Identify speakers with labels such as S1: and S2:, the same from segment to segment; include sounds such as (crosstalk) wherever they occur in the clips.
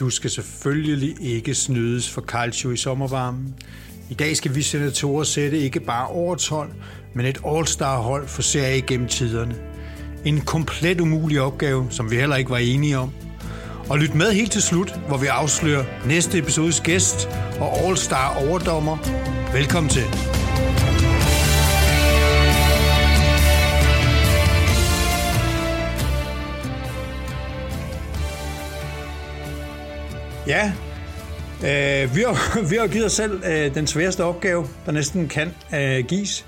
S1: Du skal selvfølgelig ikke snydes for calcio i sommervarmen. I dag skal vi senatorer sætte ikke bare årets hold, men et all-star-hold for serie gennem tiderne. En komplet umulig opgave, som vi heller ikke var enige om. Og lyt med helt til slut, hvor vi afslører næste episodes gæst og all-star overdommer. Velkommen til. Ja, øh, vi, har, (laughs) vi har givet os selv øh, den sværeste opgave, der næsten kan øh, gives.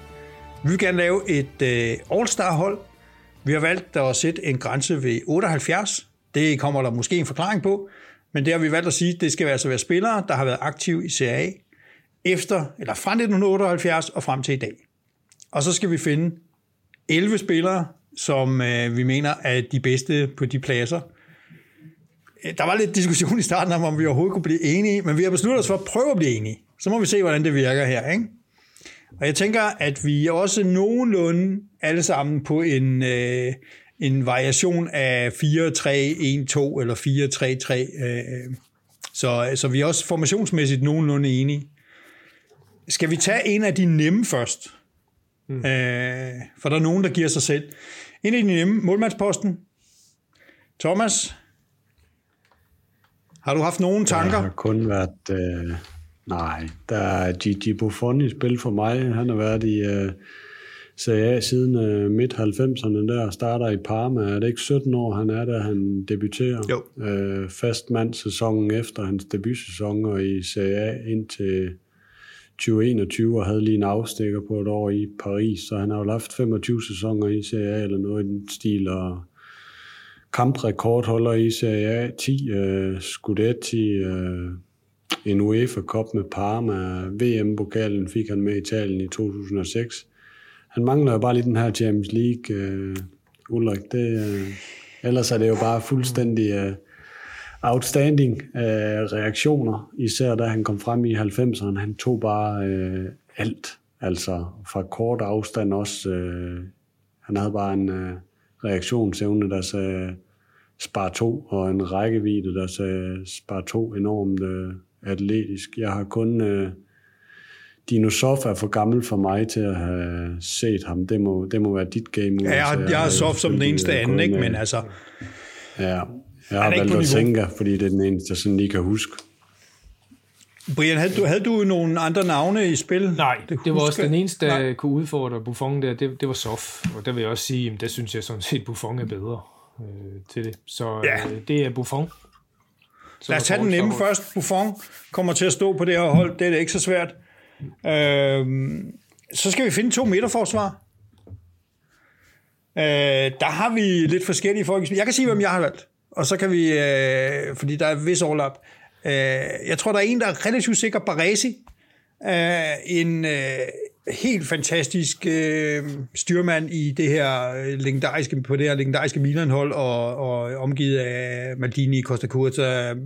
S1: Vi vil gerne lave et øh, All-Star-hold. Vi har valgt at sætte en grænse ved 78. Det kommer der måske en forklaring på, men det har vi valgt at sige, at det skal altså være spillere, der har været aktive i CAA efter, eller fra 1978 og frem til i dag. Og så skal vi finde 11 spillere, som øh, vi mener er de bedste på de pladser, der var lidt diskussion i starten om, om vi overhovedet kunne blive enige, men vi har besluttet os for at prøve at blive enige. Så må vi se, hvordan det virker her. Ikke? Og jeg tænker, at vi også nogenlunde alle sammen på en, øh, en variation af 4-3-1-2 eller 4-3-3. Øh, så, så vi er også formationsmæssigt nogenlunde enige. Skal vi tage en af de nemme først? Mm. Øh, for der er nogen, der giver sig selv. En af de nemme, målmandsposten. Thomas, har du haft nogen tanker?
S2: Der har kun været... Øh, nej, der er Gigi Buffon i spil for mig. Han har været i øh, Serie A siden øh, midt-90'erne der, starter i Parma. Er det ikke 17 år, han er der, han debuterer?
S1: Jo.
S2: Øh, fast mand sæsonen efter hans debutsæson, og i Serie A indtil 2021 og havde lige en afstikker på et år i Paris, så han har jo haft 25 sæsoner i Serie A eller noget i den stil, og kamprekordholder i Serie A, 10 uh, øh, Scudetti, uh, en UEFA Cup med Parma, VM-pokalen fik han med Italien i 2006. Han mangler jo bare lige den her Champions League, uh, Ulrik. Det, uh, ellers er det jo bare fuldstændig uh, outstanding uh, reaktioner, især da han kom frem i 90'erne. Han tog bare uh, alt, altså fra kort afstand også. Uh, han havde bare en... Uh, reaktionsevne, der sagde spar 2, og en rækkevidde, der sagde spar 2 enormt uh, atletisk. Jeg har kun... Uh, Dino Sof er for gammel for mig til at have set ham. Det må, det må være dit game.
S1: Ja, jeg, jeg, jeg er Sof som den eneste anden, ikke? men altså...
S2: Ja, jeg har valgt at tænke, fordi det er den eneste, jeg sådan lige kan huske.
S1: Brian, havde du, havde du nogle andre navne i spil?
S3: Nej, det, det var også den eneste, der Nej. kunne udfordre Buffon der, det, det var Sof. Og der vil jeg også sige, at det synes jeg sådan set, Buffon er bedre øh, til det. Så ja. øh, det er Buffon.
S1: Lad os tage den nemme først. Buffon kommer til at stå på det her hold. Det er det ikke så svært. Øh, så skal vi finde to midterforsvar. Øh, der har vi lidt forskellige folk. Jeg kan sige, hvem jeg har valgt. Og så kan vi, øh, fordi der er vis overlap. Øh, jeg tror, der er en, der er relativt sikker, Baresi. Øh, en øh, helt fantastisk øh, styrmand i det her øh, legendariske, på det her legendariske Milan-hold, og, og omgivet af Maldini, Costa Curta. Øh,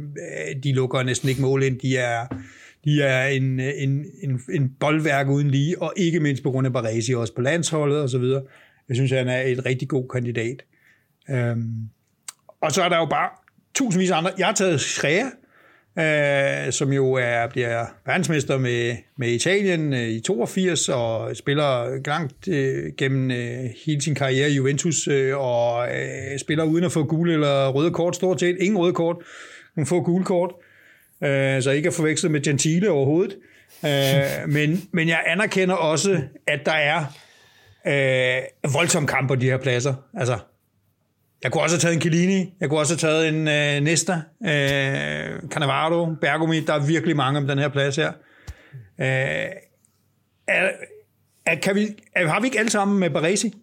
S1: de lukker næsten ikke mål ind. De er, de er en, en, en, en boldværk uden lige, og ikke mindst på grund af Baresi også på landsholdet og så videre. Jeg synes, han er et rigtig god kandidat. Øhm, og så er der jo bare tusindvis af andre. Jeg har taget Schrea, øh, som jo er, bliver verdensmester med, med Italien øh, i 82 og spiller langt øh, gennem øh, hele sin karriere i Juventus øh, og øh, spiller uden at få gule eller røde kort stort set. Ingen røde kort, hun får gule kort, øh, så ikke at forveksle med Gentile overhovedet. Øh, men, men jeg anerkender også, at der er øh, voldsomme kamp på de her pladser. Altså, jeg kunne også have taget en Chiellini, jeg kunne også have taget en øh, Nesta, øh, Cannavaro, Bergomi, der er virkelig mange om den her plads her. Øh, er, er, kan vi, er, har vi ikke alle sammen med Baresi?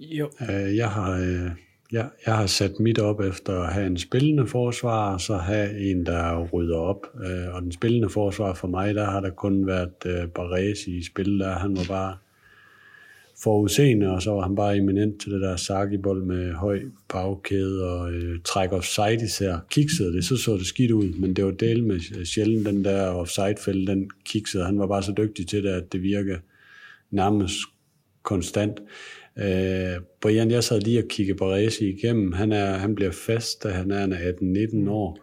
S2: Jo. Øh, jeg har... Øh jeg, jeg har sat mit op efter at have en spillende forsvar, og så have en, der rydder op. Øh, og den spillende forsvar for mig, der har der kun været øh, Baresi i spil, der han var bare forudseende, og så var han bare eminent til det der sakibold med høj bagkæde og øh, træk offside især. Kiksede det, så så det skidt ud, men det var del med øh, sjældent den der offside-fælde, den kiksede. Han var bare så dygtig til det, at det virker nærmest konstant. Øh, Brian, jeg sad lige og kiggede Baresi igennem. Han, er, han bliver fast, da han er 18-19 år.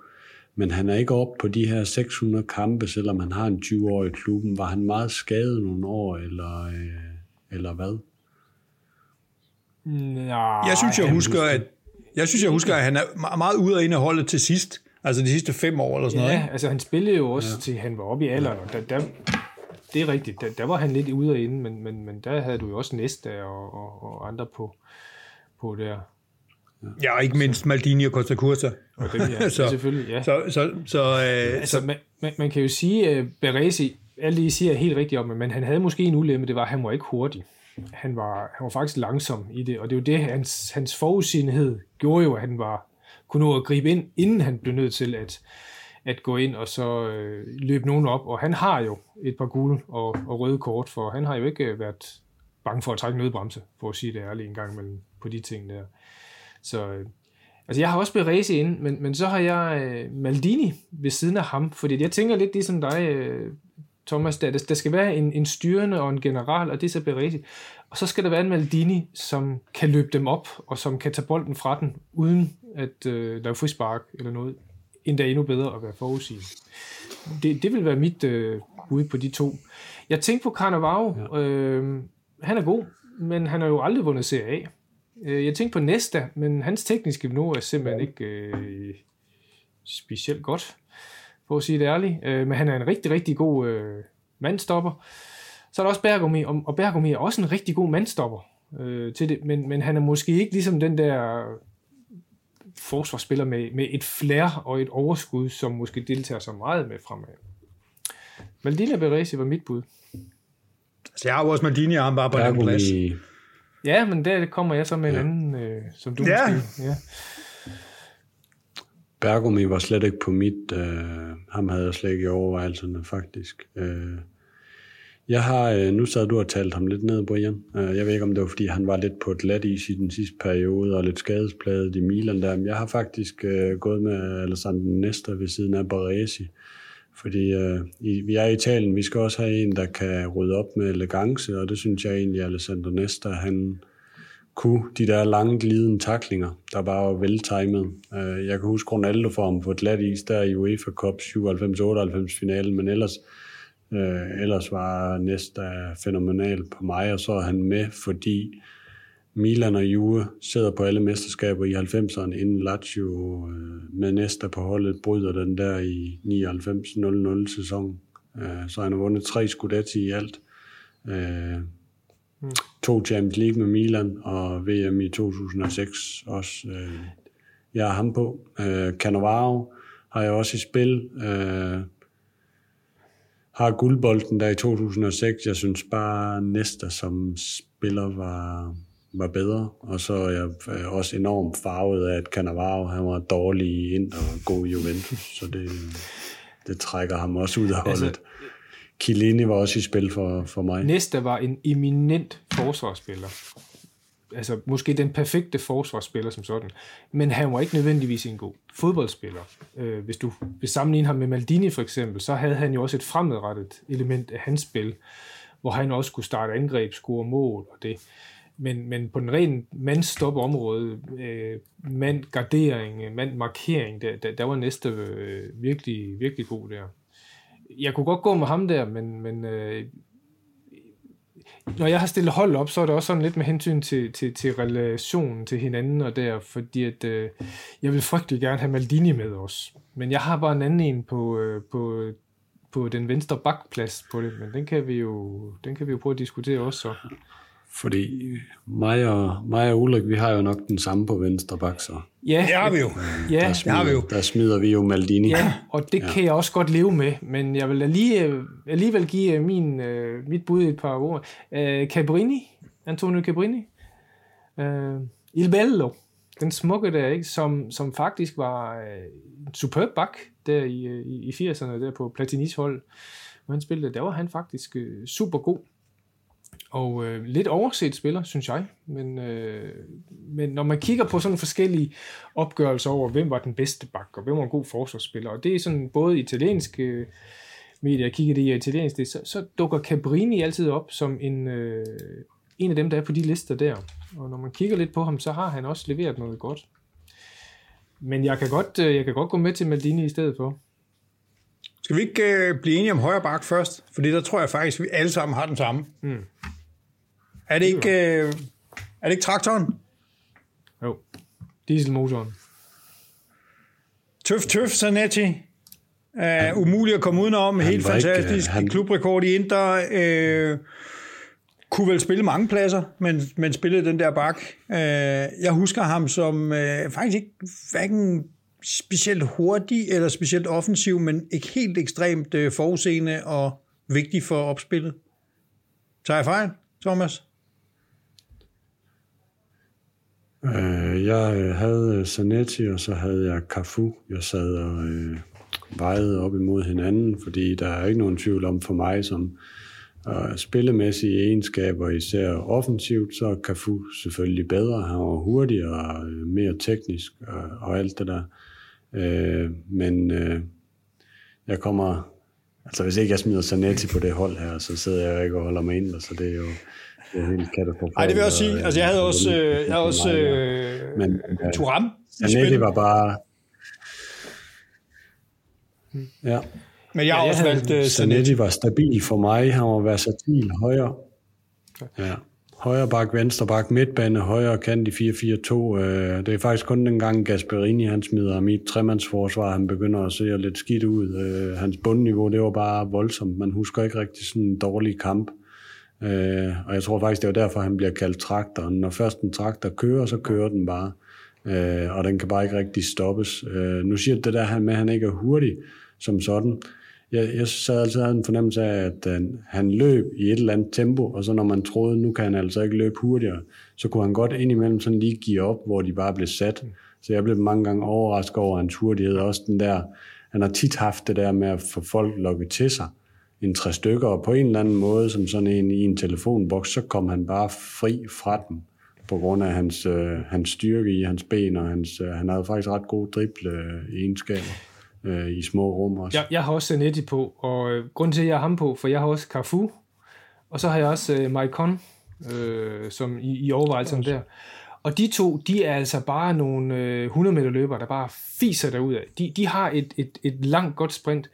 S2: Men han er ikke op på de her 600 kampe, selvom han har en 20 år klubben. Var han meget skadet nogle år, eller, øh, eller hvad?
S1: Ja, jeg synes, jeg husker, at jeg synes, jeg husker, at han er meget ude af holdet til sidst. Altså de sidste fem år eller sådan
S3: ja,
S1: noget.
S3: Ja, altså han spillede jo også ja. til han var oppe i alderen. Og der, der, det er rigtigt. Der, der var han lidt ude og inde, men, men, men der havde du jo også Næste og, og, og andre på, på der.
S1: Ja, og ikke mindst Maldini og Costa Curta.
S3: Og dem, ja, (laughs) så, selvfølgelig, ja.
S1: Så, så, så, øh,
S3: altså, man, man, man kan jo sige, at Beresi, alt det I siger er helt rigtigt om, men han havde måske en ulempe, det var, at han var ikke hurtig. Han var, han var faktisk langsom i det, og det er jo det, hans, hans forudsigelighed gjorde jo, at han var, kunne nå at gribe ind, inden han blev nødt til at, at gå ind og så øh, løbe nogen op. Og han har jo et par gule og, og røde kort, for han har jo ikke øh, været bange for at trække nødbremse, for at sige det ærligt en gang imellem på de ting der. Så øh, altså jeg har også Berese ind, men, men så har jeg øh, Maldini ved siden af ham, fordi jeg tænker lidt ligesom dig, øh, Thomas, der, der skal være en, en styrende og en general, og det er så Beresi. Og så skal der være en Maldini, som kan løbe dem op, og som kan tage bolden fra den, uden at øh, lave frispark eller noget. Endda endnu bedre at være forudsigende. Det, det vil være mit øh, bud på de to. Jeg tænkte på Carnavaro. Ja. Øh, han er god, men han har jo aldrig vundet Serie A. Øh, jeg tænkte på Nesta, men hans tekniske niveau er simpelthen ikke øh, specielt godt, for at sige det ærligt. Øh, men han er en rigtig, rigtig god øh, mandstopper. Så er der også Bergomi, og Bergomi er også en rigtig god mandstopper øh, til det, men, men han er måske ikke ligesom den der forsvarsspiller med, med et flair og et overskud, som måske deltager så meget med fremad. Maldini Beresi var mit bud.
S1: Så jeg har jo også Maldini og bare på den plads.
S3: Ja, men der kommer jeg så med ja. en anden, øh, som du ja. måske... Ja.
S2: Bergomi var slet ikke på mit... Øh, ham havde jeg slet ikke i overvejelserne, faktisk. Øh, jeg har, øh, nu sad du og talt ham lidt ned, Brian. Øh, jeg ved ikke, om det var, fordi han var lidt på et let is i den sidste periode, og lidt skadespladet i Milan der. Men jeg har faktisk øh, gået med Alessandro Nesta ved siden af Baresi. Fordi øh, i, vi er i Italien, vi skal også have en, der kan rydde op med elegance, og det synes jeg egentlig, Alessandro Nesta, han kunne de der lange glidende taklinger, der bare var veltimet. Øh, jeg kan huske Ronaldo for ham på et glat is der i UEFA Cup 97-98 finalen, men ellers Øh, ellers var Nesta fænomenal på mig, og så er han med, fordi Milan og Juve sidder på alle mesterskaber i 90'erne, inden Lazio øh, med Nesta på holdet bryder den der i 99-00 sæson. Øh, så han har vundet tre Scudetti i alt. Øh, mm. To Champions League med Milan og VM i 2006 også. Øh, jeg har ham på. Øh, Cannavaro har jeg også i spil. Øh, har guldbolden der i 2006. Jeg synes bare, Næster som spiller var, var bedre. Og så er jeg også enormt farvet af, at Cannavaro han var dårlig ind og god i Juventus. Så det, det trækker ham også ud af holdet. Altså, Chiellini var også i spil for, for mig.
S3: Næste var en eminent forsvarsspiller altså måske den perfekte forsvarsspiller som sådan, men han var ikke nødvendigvis en god fodboldspiller. Øh, hvis du vil sammenligne ham med Maldini for eksempel, så havde han jo også et fremadrettet element af hans spil, hvor han også kunne starte angreb, score mål og det. Men, men på den ren mandstop område, øh, mandgardering, mandmarkering, der, der, der var næste øh, virkelig, virkelig god der. Jeg kunne godt gå med ham der, men, men øh, når jeg har stillet hold op, så er det også sådan lidt med hensyn til, til, til relationen til hinanden og der, fordi at, øh, jeg vil frygtelig gerne have Maldini med os. Men jeg har bare en anden en på, øh, på, på den venstre bakplads på det, men den kan vi jo, den kan vi jo prøve at diskutere også så.
S2: Fordi mig og, mig og Ulrik, vi har jo nok den samme på venstre bak, så.
S1: Ja, det har vi jo.
S3: Ja,
S2: der smider, det har vi jo. Der smider vi jo Maldini.
S3: Ja, og det ja. kan jeg også godt leve med, men jeg vil lige, alligevel give min, uh, mit bud et par ord. Uh, Cabrini, Antonio Cabrini. Uh, Il Bello, den smukke der, ikke? Som, som faktisk var uh, en superb bak der i, i, i 80'erne, der på Platinis hold, hvor han spillede, der var han faktisk uh, super god. Og øh, lidt overset spiller, synes jeg. Men, øh, men når man kigger på sådan forskellige opgørelser over, hvem var den bedste bak, og hvem var en god forsvarsspiller, og det er sådan både italienske medier, jeg kigger det i italiensk, det, så, så dukker Cabrini altid op som en, øh, en af dem, der er på de lister der. Og når man kigger lidt på ham, så har han også leveret noget godt. Men jeg kan godt, øh, jeg kan godt gå med til Maldini i stedet for.
S1: Skal vi ikke øh, blive enige om højre bak først? Fordi der tror jeg faktisk, at vi alle sammen har den samme. Mm. Er det ikke, øh, er det ikke traktoren?
S3: Jo, dieselmotoren.
S1: Tøf, tøf, Zanetti. Uh, umuligt at komme udenom. Han Helt fantastisk. Ikke, han... Klubrekord i Inter. Uh, kunne vel spille mange pladser, men, men spillede den der bak. Uh, jeg husker ham som uh, faktisk ikke hverken specielt hurtig eller specielt offensiv, men ikke helt ekstremt uh, forudseende og vigtig for opspillet. Tager jeg fejl, Thomas?
S2: Øh, jeg øh, havde øh, Zanetti, og så havde jeg Cafu. Jeg sad og øh, vejede op imod hinanden, fordi der er ikke nogen tvivl om for mig, som uh, spillemæssige egenskaber, især offensivt, så er Cafu selvfølgelig bedre. Han var hurtigere og mere teknisk og, og alt det der. Øh, men øh, jeg kommer... Altså hvis ikke jeg smider Zanetti på det hold her, så sidder jeg ikke og holder mig ind, så altså, det er jo det er helt katastrofalt.
S1: Nej, det vil jeg også sige. Altså, jeg havde også, øh, jeg havde også øh, men, uh, Turam.
S2: Zanetti var bare... Ja.
S1: Men jeg har ja, også valgt uh,
S2: Zanetti. var stabil for mig. Han var versatil højre. Ja. Højre bak, venstre bak, midtbane, højre kant i 4-4-2. Øh, det er faktisk kun den gang Gasperini, han smider mit tremandsforsvar, han begynder at se lidt skidt ud. Øh, hans bundniveau, det var bare voldsomt. Man husker ikke rigtig sådan en dårlig kamp. Øh, og jeg tror faktisk, det er derfor, han bliver kaldt traktoren. Når først en traktor kører, så kører den bare. Øh, og den kan bare ikke rigtig stoppes. Øh, nu siger det der med, at han ikke er hurtig som sådan. Jeg, jeg sad altid havde en fornemmelse af, at han, han løb i et eller andet tempo, og så når man troede, nu kan han altså ikke løbe hurtigere, så kunne han godt indimellem sådan lige give op, hvor de bare blev sat. Så jeg blev mange gange overrasket over hans hurtighed. Også den der, han har tit haft det der med at få folk lukket til sig en tre stykker, og på en eller anden måde, som sådan en i en telefonboks, så kom han bare fri fra dem, på grund af hans, øh, hans styrke i hans ben, og hans, øh, han havde faktisk ret gode drible-egenskaber øh, øh, i små rum også.
S3: Jeg, jeg har også Zanetti på, og øh, grunden til, at jeg har ham på, for jeg har også Cafu, og så har jeg også øh, Maikon, øh, som i, i overvejelsen der. Og de to, de er altså bare nogle øh, 100 meter løbere, der bare fiser derud af. De, de har et, et, et langt godt sprint,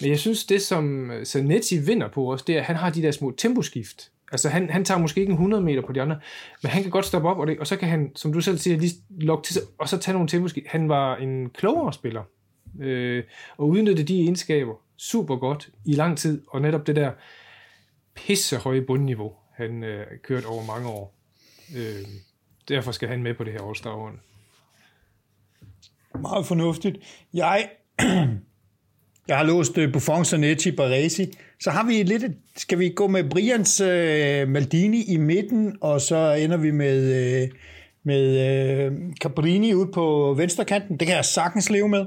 S3: men jeg synes, det som øh, Zanetti vinder på os, det er, at han har de der små temposkift. Altså han, han tager måske ikke en 100 meter på de andre, men han kan godt stoppe op, og, det, og så kan han, som du selv siger, lige lokke til sig, og så tage nogle temposkift. Han var en klogere spiller, øh, og udnytte de egenskaber super godt i lang tid, og netop det der pissehøje bundniveau, han øh, kørt over mange år. Øh, derfor skal han med på det her All-Star
S1: Meget fornuftigt. Jeg (clears throat) Jeg har låst øh, Buffon, Sonetti, Baresi. Så har vi lidt, skal vi gå med Brians øh, Maldini i midten, og så ender vi med, øh, med øh, Cabrini ud på venstrekanten. Det kan jeg sagtens leve med.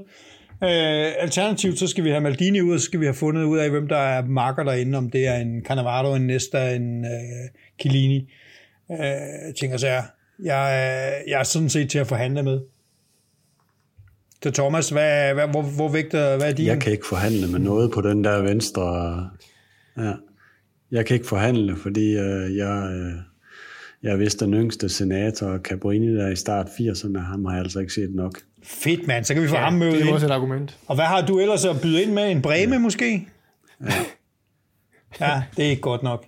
S1: Øh, alternativt, så skal vi have Maldini ud, og så skal vi have fundet ud af, hvem der er marker derinde, om det er en Cannavaro, en Nesta, en uh, Chiellini. Uh, tænker så jeg, jeg, jeg er sådan set til at forhandle med. Så Thomas, hvad, hvad, hvor, hvor vægter, hvad er din?
S2: Jeg kan ikke forhandle med noget på den der venstre. Ja. Jeg kan ikke forhandle, fordi øh, jeg, øh, jeg er vist den yngste senator, Cabrini der i start 80'erne, ham har jeg altså ikke set nok.
S1: Fedt, mand. Så kan vi få
S3: ja,
S1: ham med
S3: det er også et argument.
S1: Og hvad har du ellers at byde ind med? En breme ja. måske? Ja. ja, det er ikke godt nok.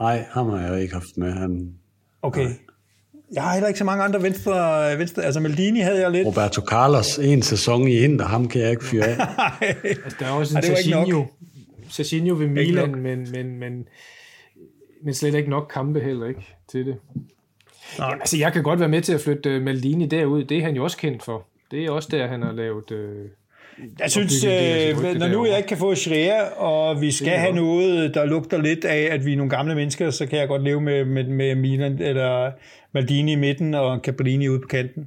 S2: Nej, ham har jeg ikke haft med. Han,
S1: okay. Nej. Jeg har heller ikke så mange andre venstre, venstre altså Maldini havde jeg lidt.
S2: Roberto Carlos, en sæson i Inter, ham kan jeg ikke fyre af. (laughs)
S3: altså, der er også en Sassinho, Sassinho ved Milan, men, men, men, men slet ikke nok kampe heller ikke til det. Jamen, altså, jeg kan godt være med til at flytte øh, Maldini derud, det er han jo også kendt for. Det er også der, han har lavet... Øh,
S1: jeg synes, øh, når nu jeg ikke kan få Shrea, og vi skal have noget, der lugter lidt af, at vi er nogle gamle mennesker, så kan jeg godt leve med, med, med Milan, eller Maldini i midten og Capellini ude på kanten.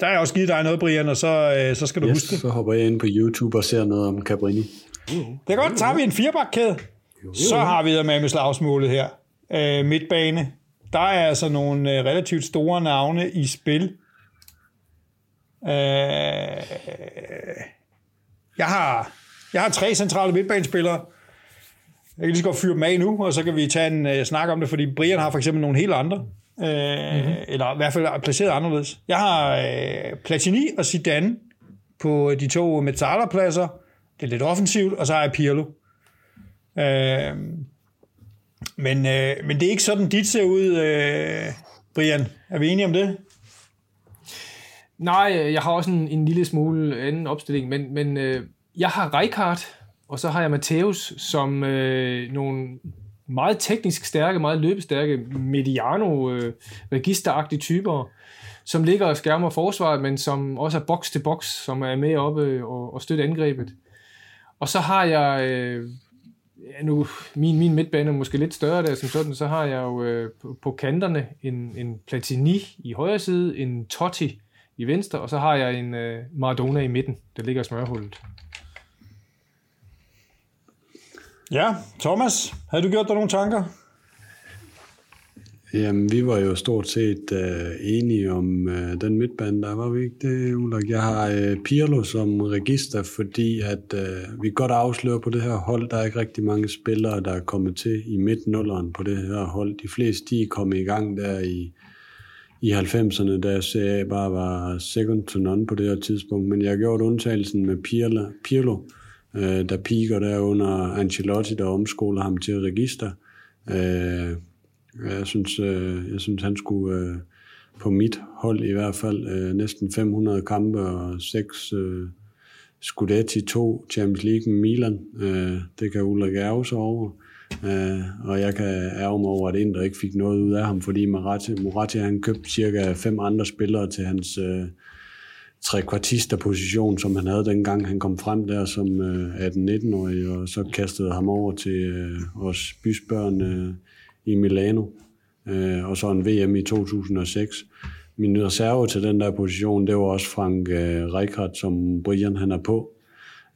S1: Der har jeg også givet dig noget, Brian, og så, øh, så skal du
S2: yes,
S1: huske
S2: så hopper jeg ind på YouTube og ser noget om Cabrini.
S1: Det er godt, tager vi en firebakkæde. Så har vi der med med slagsmålet her. Øh, midtbane. Der er altså nogle øh, relativt store navne i spil. Øh, jeg har, jeg har tre centrale midtbanespillere. Jeg kan lige så godt fyre dem af nu, og så kan vi tage en uh, snak om det, fordi Brian har for eksempel nogle helt andre, uh, mm-hmm. eller i hvert fald placeret anderledes. Jeg har uh, Platini og Zidane på de to metalerpladser. Det er lidt offensivt, og så har jeg Pirlo. Uh, men, uh, men det er ikke sådan, dit ser ud, uh, Brian. Er vi enige om det?
S3: Nej, øh, jeg har også en, en lille smule anden opstilling, men, men øh, jeg har Rijkaard, og så har jeg Mateus som øh, nogle meget teknisk stærke, meget løbestærke, mediano øh, registeragtige typer, som ligger og skærmer forsvaret, men som også er box til box, som er med oppe øh, og, og støtter angrebet. Og så har jeg, øh, ja, nu, min, min midtbane er måske lidt større der som sådan, så har jeg jo øh, på, på kanterne en, en Platini i højre side, en Totti i venstre, og så har jeg en øh, Maradona i midten, der ligger i smørhullet.
S1: Ja, Thomas, havde du gjort dig nogle tanker?
S2: Jamen, vi var jo stort set uh, enige om uh, den midtbane, der var vi ikke det, Ulrik? Jeg har uh, Pirlo som register, fordi at uh, vi godt afslører på det her hold, der er ikke rigtig mange spillere, der er kommet til i midtnulleren på det her hold. De fleste, de er kommet i gang der i, i 90'erne, da Serie bare var second to none på det her tidspunkt. Men jeg har gjort undtagelsen med Pirlo, Pirlo øh, der piker der under Ancelotti, der omskoler ham til register. Øh, jeg, synes, øh, jeg synes, han skulle øh, på mit hold i hvert fald øh, næsten 500 kampe og 6 øh, Scudetti, 2 Champions League med Milan. Øh, det kan Ulrik ærge sig over. Øh, og jeg kan ærge mig over, at Inter ikke fik noget ud af ham, fordi Moratti, Moratti han købte cirka fem andre spillere til hans øh, uh, trekvartister position, som han havde dengang han kom frem der som øh, uh, 18-19-årig, og så kastede ham over til uh, os bysbørn uh, i Milano, øh, og så en VM i 2006. Min reserve til den der position, det var også Frank øh, Rijkaard, som Brian han er på.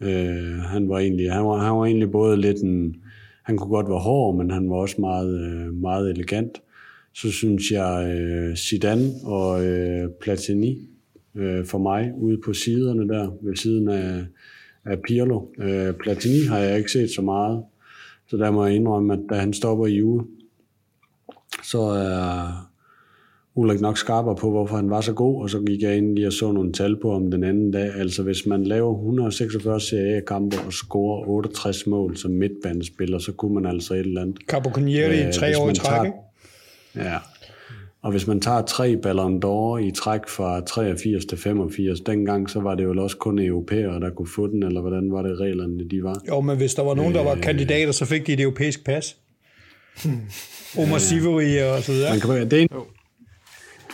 S2: Øh, han var egentlig, han var, han var egentlig både lidt en, han kunne godt være hård, men han var også meget, øh, meget elegant. Så synes jeg øh, Zidane og øh, Platini for mig ude på siderne der, ved siden af, af Pirlo. Platini har jeg ikke set så meget, så der må jeg indrømme, at da han stopper i uge, så er Ulrik nok skarper på, hvorfor han var så god, og så gik jeg ind lige og så nogle tal på om den anden dag. Altså hvis man laver 146 Serie kampe og scorer 68 mål som midtbanespiller, så kunne man altså et eller andet.
S1: Carbonconieri i tre år i træk,
S2: Ja, og hvis man tager tre Ballon d'Or i træk fra 83 til 85, dengang så var det jo også kun europæere, der kunne få den, eller hvordan var det reglerne, de var?
S1: Jo, men hvis der var nogen, der var øh, kandidater, så fik de et europæisk pas. Omar Sivori og så videre.
S2: Man kan, det, er,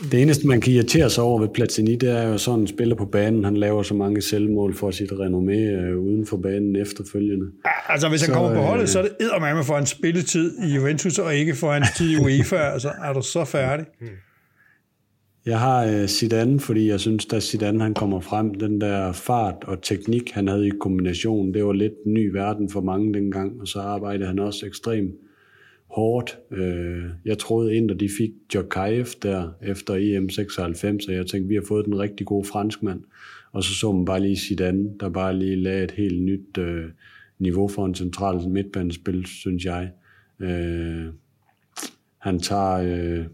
S2: det eneste, man kan irritere sig over ved Platini, det er jo sådan en spiller på banen, han laver så mange selvmål for sit renommé øh, uden for banen efterfølgende.
S1: Ja, altså, hvis han så, kommer på holdet, øh, så er det eddermame for en spilletid i Juventus, og ikke for en tid i UEFA. (laughs) altså, er du så færdig?
S2: Jeg har øh, Zidane, fordi jeg synes, da Zidane han kommer frem, den der fart og teknik, han havde i kombination, det var lidt ny verden for mange dengang, og så arbejdede han også ekstremt hårdt. Øh, jeg troede ind, at de fik Djokajev der efter EM 96, og jeg tænkte, vi har fået den rigtig gode franskmand. Og så så man bare lige Zidane, der bare lige lagde et helt nyt øh, niveau for en central midtbanespil, synes jeg. Øh, han tager øh,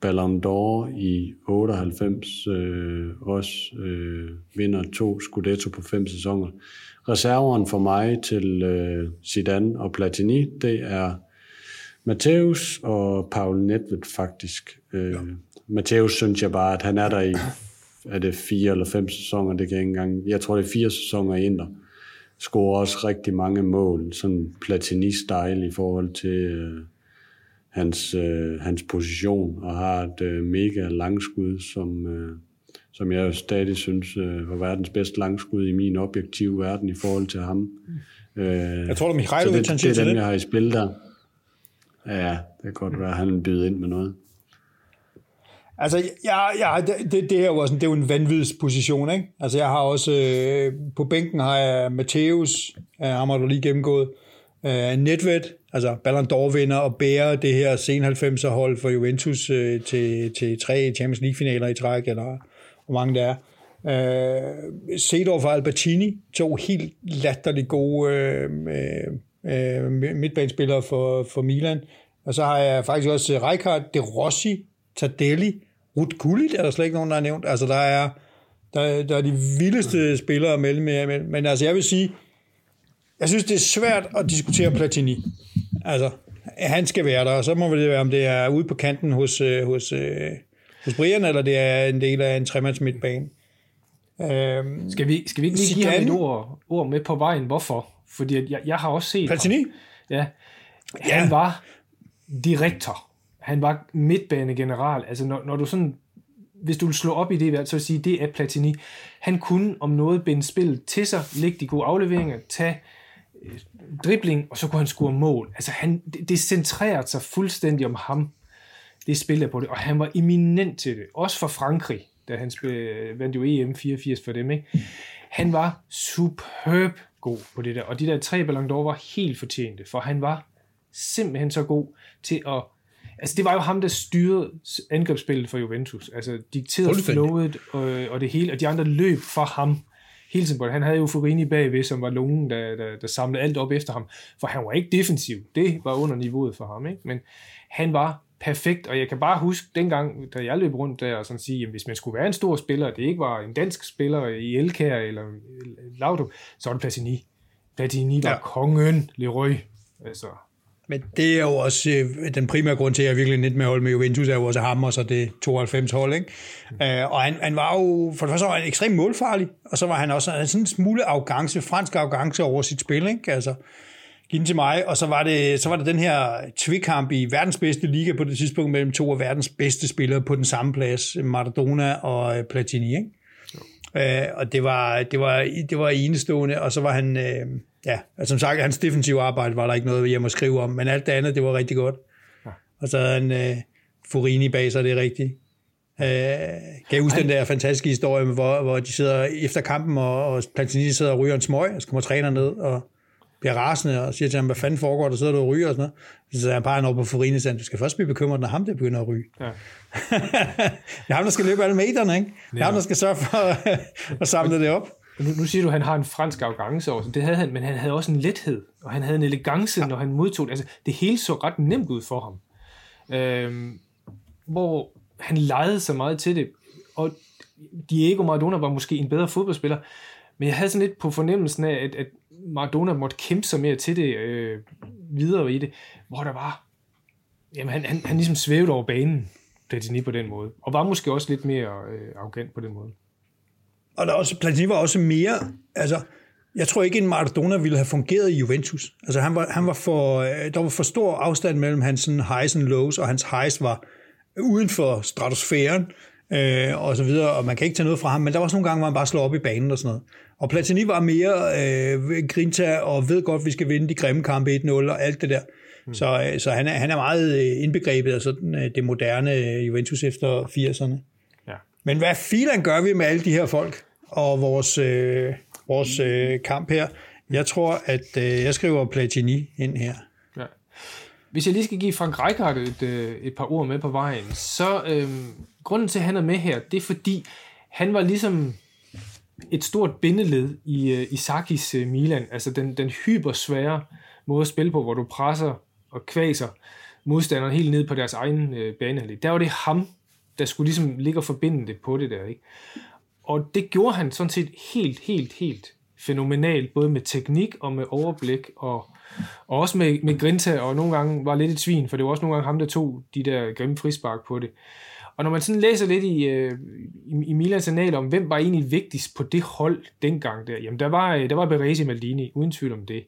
S2: Ballon d'Or i 98, øh, også øh, vinder to Scudetto på fem sæsoner. Reserveren for mig til øh, Zidane og Platini, det er Matthäus og Paul Nedved faktisk. Øh, ja. Matthäus synes jeg bare, at han er der i er det fire eller fem sæsoner, det kan jeg ikke engang. Jeg tror, det er fire sæsoner i Inter. Scorer også rigtig mange mål, sådan Platini-style i forhold til øh, hans, øh, hans position, og har et øh, mega langskud, som, øh, som jeg stadig synes øh, var verdens bedste langskud i min objektive verden i forhold til ham.
S1: Mm. Øh, jeg tror, det er Mihajlovic,
S2: han siger det. er dem, jeg har i spil der. Ja, det kan godt være, at han byder ind med noget.
S1: Altså, ja, ja, det, det, her er jo også, det er jo en vanvittig position, ikke? Altså, jeg har også, øh, på bænken har jeg Mateus, øh, ham har du lige gennemgået, øh, Nedved, altså Ballon d'Or-vinder, og bærer det her sen 90'er hold for Juventus øh, til, til tre Champions League-finaler i træk, eller hvor mange der er. Øh, Sedorf og Albertini, to helt latterligt gode øh, øh, midtbanespillere for, for Milan. Og så har jeg faktisk også Rijkaard, De Rossi, Tardelli, Ruth Gullit er der slet ikke nogen, der har nævnt. Altså, der er, der, der er de vildeste spillere mellem, men, men altså, jeg vil sige, jeg synes, det er svært at diskutere Platini. Altså, han skal være der, og så må det være, om det er ude på kanten hos, øh, hos, øh, hos Brian, eller det er en del af en tremands midtbane.
S3: Øhm, skal, vi, skal vi ikke lige give ham et ord, ord med på vejen? Hvorfor? Fordi jeg, jeg har også set
S1: Platini? Ham.
S3: Ja. Han ja. var direktor. Han var midtbane general. Altså, når, når du sådan hvis du vil slå op i det, så vil sige, det er Platini. Han kunne om noget binde spillet til sig, lægge de gode afleveringer, tage øh, dribling, og så kunne han score mål. Altså han, det, det centrerede sig fuldstændig om ham, det spiller på det, og han var eminent til det. Også for Frankrig, da han spil, vandt jo EM 84 for dem. Ikke? Han var superb god på det der, og de der tre Ballon d'Or var helt fortjente, for han var simpelthen så god til at Altså, det var jo ham, der styrede angrebsspillet for Juventus. Altså, dikterede flowet og, og det hele, og de andre løb for ham hele tiden. Han havde jo Furini bagved, som var lungen, der, der, der samlede alt op efter ham. For han var ikke defensiv. Det var under niveauet for ham. Ikke? Men han var perfekt, og jeg kan bare huske dengang, da jeg løb rundt der og sådan sige, at hvis man skulle være en stor spiller, det ikke var en dansk spiller i Elkær eller Laudrup, så var det Platini. Platini var ja. kongen, Leroy. Altså,
S1: men det er jo også øh, den primære grund til, at jeg virkelig net med hold med Juventus, er jo også ham, og så det 92 hold, ikke? Mm. Øh, og han, han, var jo, for det første var han ekstremt målfarlig, og så var han også han sådan en smule arrogance, fransk arrogance over sit spil, ikke? Altså, giv den til mig, og så var det, så var det den her tvikkamp i verdens bedste liga på det tidspunkt mellem to af verdens bedste spillere på den samme plads, Maradona og øh, Platini, ikke? Øh, og det var, det, var, det var enestående, og så var han... Øh, ja, altså som sagt, hans defensive arbejde var der ikke noget hjemme at skrive om, men alt det andet, det var rigtig godt. Ja. Og så havde han uh, Furini bag sig, det er rigtigt. Uh, kan jeg huske Ej. den der fantastiske historie, hvor, hvor de sidder efter kampen, og, og Platini sidder og ryger en smøg, og så kommer træner ned og bliver rasende og siger til ham, hvad fanden foregår, der sidder du og ryger og sådan noget. Så sidder han bare over på Furini og siger, du skal først blive bekymret, når ham der begynder at ryge. Ja. (laughs) det er ham, der skal løbe alle meterne, ikke? Det er ham, der skal sørge for at samle det op.
S3: Nu, nu siger du, at han har en fransk arrogance over Det havde han, men han havde også en lethed, og han havde en elegance, ja. når han modtog det. Altså, det hele så ret nemt ud for ham. Øhm, hvor han legede så meget til det. Og Diego Maradona var måske en bedre fodboldspiller, men jeg havde sådan lidt på fornemmelsen af, at, at Maradona måtte kæmpe sig mere til det, øh, videre i det, hvor der var, jamen han, han, han ligesom svævede over banen, Platini på den måde, og var måske også lidt mere øh, arrogant på den måde.
S1: Og der også, Platini var også mere, altså, jeg tror ikke, en Maradona ville have fungeret i Juventus. Altså, han var, han var for, øh, der var for stor afstand mellem hans sådan, highs and lows, og hans highs var uden for stratosfæren, øh, og så videre, og man kan ikke tage noget fra ham, men der var også nogle gange, hvor han bare slår op i banen og sådan noget. Og Platini var mere øh, grinta og ved godt, at vi skal vinde de grimme kampe 1-0 og alt det der. Mm. Så, øh, så han, er, han er meget øh, indbegrebet af sådan, det moderne Juventus efter 80'erne. Men hvad filan gør vi med alle de her folk og vores, øh, vores øh, kamp her? Jeg tror, at øh, jeg skriver Platini ind her. Ja.
S3: Hvis jeg lige skal give Frank Rijkaard et, øh, et par ord med på vejen, så øh, grunden til, at han er med her, det er fordi, han var ligesom et stort bindeled i, Isakis i Sakis øh, Milan, altså den, den hypersvære måde at spille på, hvor du presser og kvaser modstanderen helt ned på deres egen øh, banehalvdel. Der var det ham, der skulle ligesom ligge og forbinde det på det der, ikke? Og det gjorde han sådan set helt, helt, helt fænomenalt, både med teknik og med overblik, og, og også med, med Grinta, og nogle gange var lidt et svin, for det var også nogle gange ham, der tog de der grimme frispark på det. Og når man sådan læser lidt i, øh, i, i Milans annaler om, hvem var egentlig vigtigst på det hold dengang der, jamen der var, øh, der var Beresi Maldini, uden tvivl om det.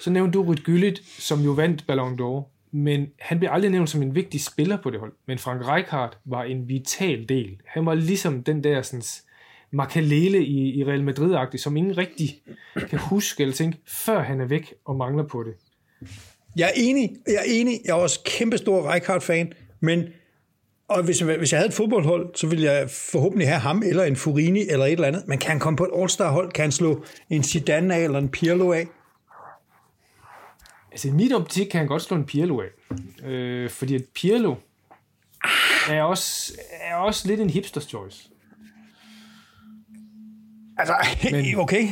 S3: Så nævnte du Ryd Gyllit, som jo vandt Ballon d'Or men han blev aldrig nævnt som en vigtig spiller på det hold. Men Frank Rijkaard var en vital del. Han var ligesom den der sådan, makalele i, i Real Madrid-agtig, som ingen rigtig kan huske eller tænke, før han er væk og mangler på det.
S1: Jeg er enig. Jeg er enig. Jeg er også kæmpestor Rijkaard-fan, men og hvis, hvis jeg havde et fodboldhold, så ville jeg forhåbentlig have ham, eller en Furini, eller et eller andet. Men kan han komme på et All-Star-hold? Kan han slå en Zidane af, eller en Pirlo af?
S3: Altså i mit optik kan han godt slå en Pirlo af. Øh, fordi at Pirlo er også, er også lidt en hipsters choice.
S1: Altså, men, okay.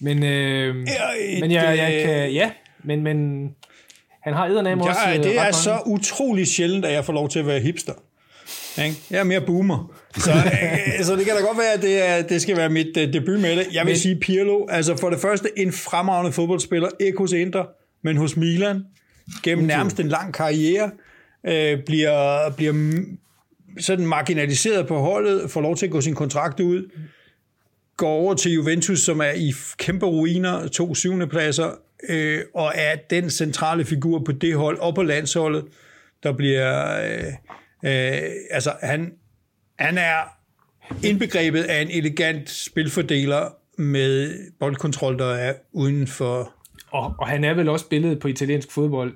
S3: Men, øh, et, men jeg, jeg kan, ja, Men, men han har eddernem
S1: Ja,
S3: også... øh,
S1: det er
S3: mange-
S1: så utrolig sjældent, at jeg får lov til at være hipster. Ikke? Jeg er mere boomer. Så, (laughs) øh, så det kan da godt være, at det, er, det skal være mit uh, debut med det. Jeg vil
S3: Men-
S1: sige Pirlo, altså for det første en fremragende fodboldspiller, ikke hos Inter, men hos Milan, gennem nærmest en lang karriere, øh, bliver, bliver sådan marginaliseret på holdet, får lov til at gå sin kontrakt ud, går over til Juventus, som er i kæmpe ruiner, to syvende pladser, øh, og er den centrale figur på det hold, og på landsholdet, der bliver... Øh, øh, altså, han, han er indbegrebet af en elegant spilfordeler med boldkontrol, der er uden for...
S3: Og, og han er vel også billedet på italiensk fodbold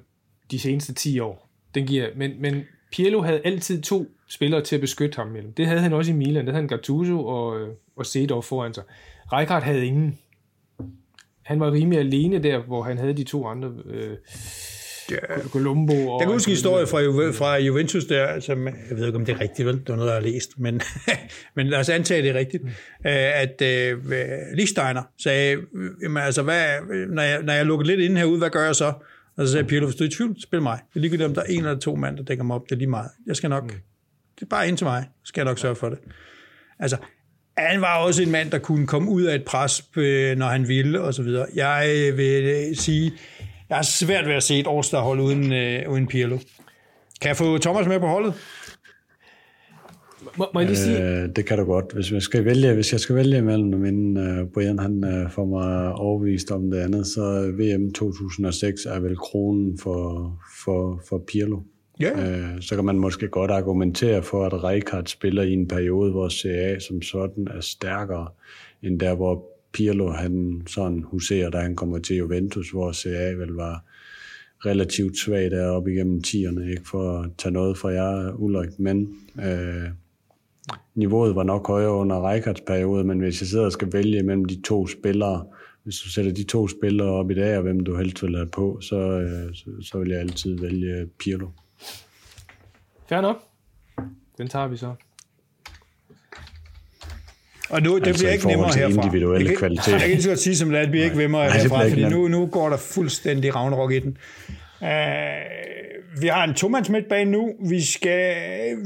S3: de seneste 10 år. Den giver, men, men Pirlo havde altid to spillere til at beskytte ham mellem. Det havde han også i Milan. Det havde han Gattuso og, øh, og Seedorf foran sig. Rijkaard havde ingen. Han var rimelig alene der, hvor han havde de to andre. Øh, Colombo og...
S1: Jeg kan huske en historie fra, Juve- fra Juventus der, som, jeg ved ikke, om det er rigtigt, vel? Det var noget, jeg har læst, men, (laughs) men lad os antage, det er rigtigt, mm. at øh, Lichsteiner sagde, øh, jamen, altså, hvad, når, jeg, når jeg lukker lidt ind herude, hvad gør jeg så? Og så sagde Pirlo, hvis du er i tvivl, spil mig. Det er ligegyldigt, om der er en eller to mand, der dækker mig op, det er lige meget. Jeg skal nok, mm. det er bare ind til mig, så skal jeg nok sørge for det. Altså, han var også en mand, der kunne komme ud af et pres, øh, når han ville, og så videre. Jeg øh, vil øh, sige, jeg har svært ved at se et All-Star-hold uden, øh, uden Pirlo. Kan jeg få Thomas med på holdet?
S3: Må, må jeg lige sige...
S2: Øh, det kan du godt. Hvis jeg skal vælge, hvis jeg skal vælge mellem dem, inden øh, Brian han øh, får mig overbevist om det andet, så VM 2006 er vel kronen for, for, for Pirlo.
S1: Ja.
S2: Øh, så kan man måske godt argumentere for, at Rijkaard spiller i en periode, hvor CA som sådan er stærkere, end der, hvor Pirlo han sådan huserer, da han kommer til Juventus, hvor CA vel var relativt svag deroppe igennem tierne, ikke for at tage noget fra jer, Ulrik, men øh, niveauet var nok højere under Rijkaards periode, men hvis jeg sidder og skal vælge mellem de to spillere, hvis du sætter de to spillere op i dag, og hvem du helst vil have på, så, øh, så, så vil jeg altid vælge Pirlo.
S3: Fair nok. Den tager vi så.
S1: Og nu, det
S2: Altså,
S1: bliver ikke nemmere
S2: til
S1: herfra.
S2: individuelle
S1: jeg kan,
S2: kvaliteter.
S1: Jeg kan ikke sige, som det er, det bliver ikke nemmere herfra, fordi nu,
S2: nemt.
S1: nu går der fuldstændig ragnarok i den. Uh, vi har en tomands midtbane nu. Vi skal,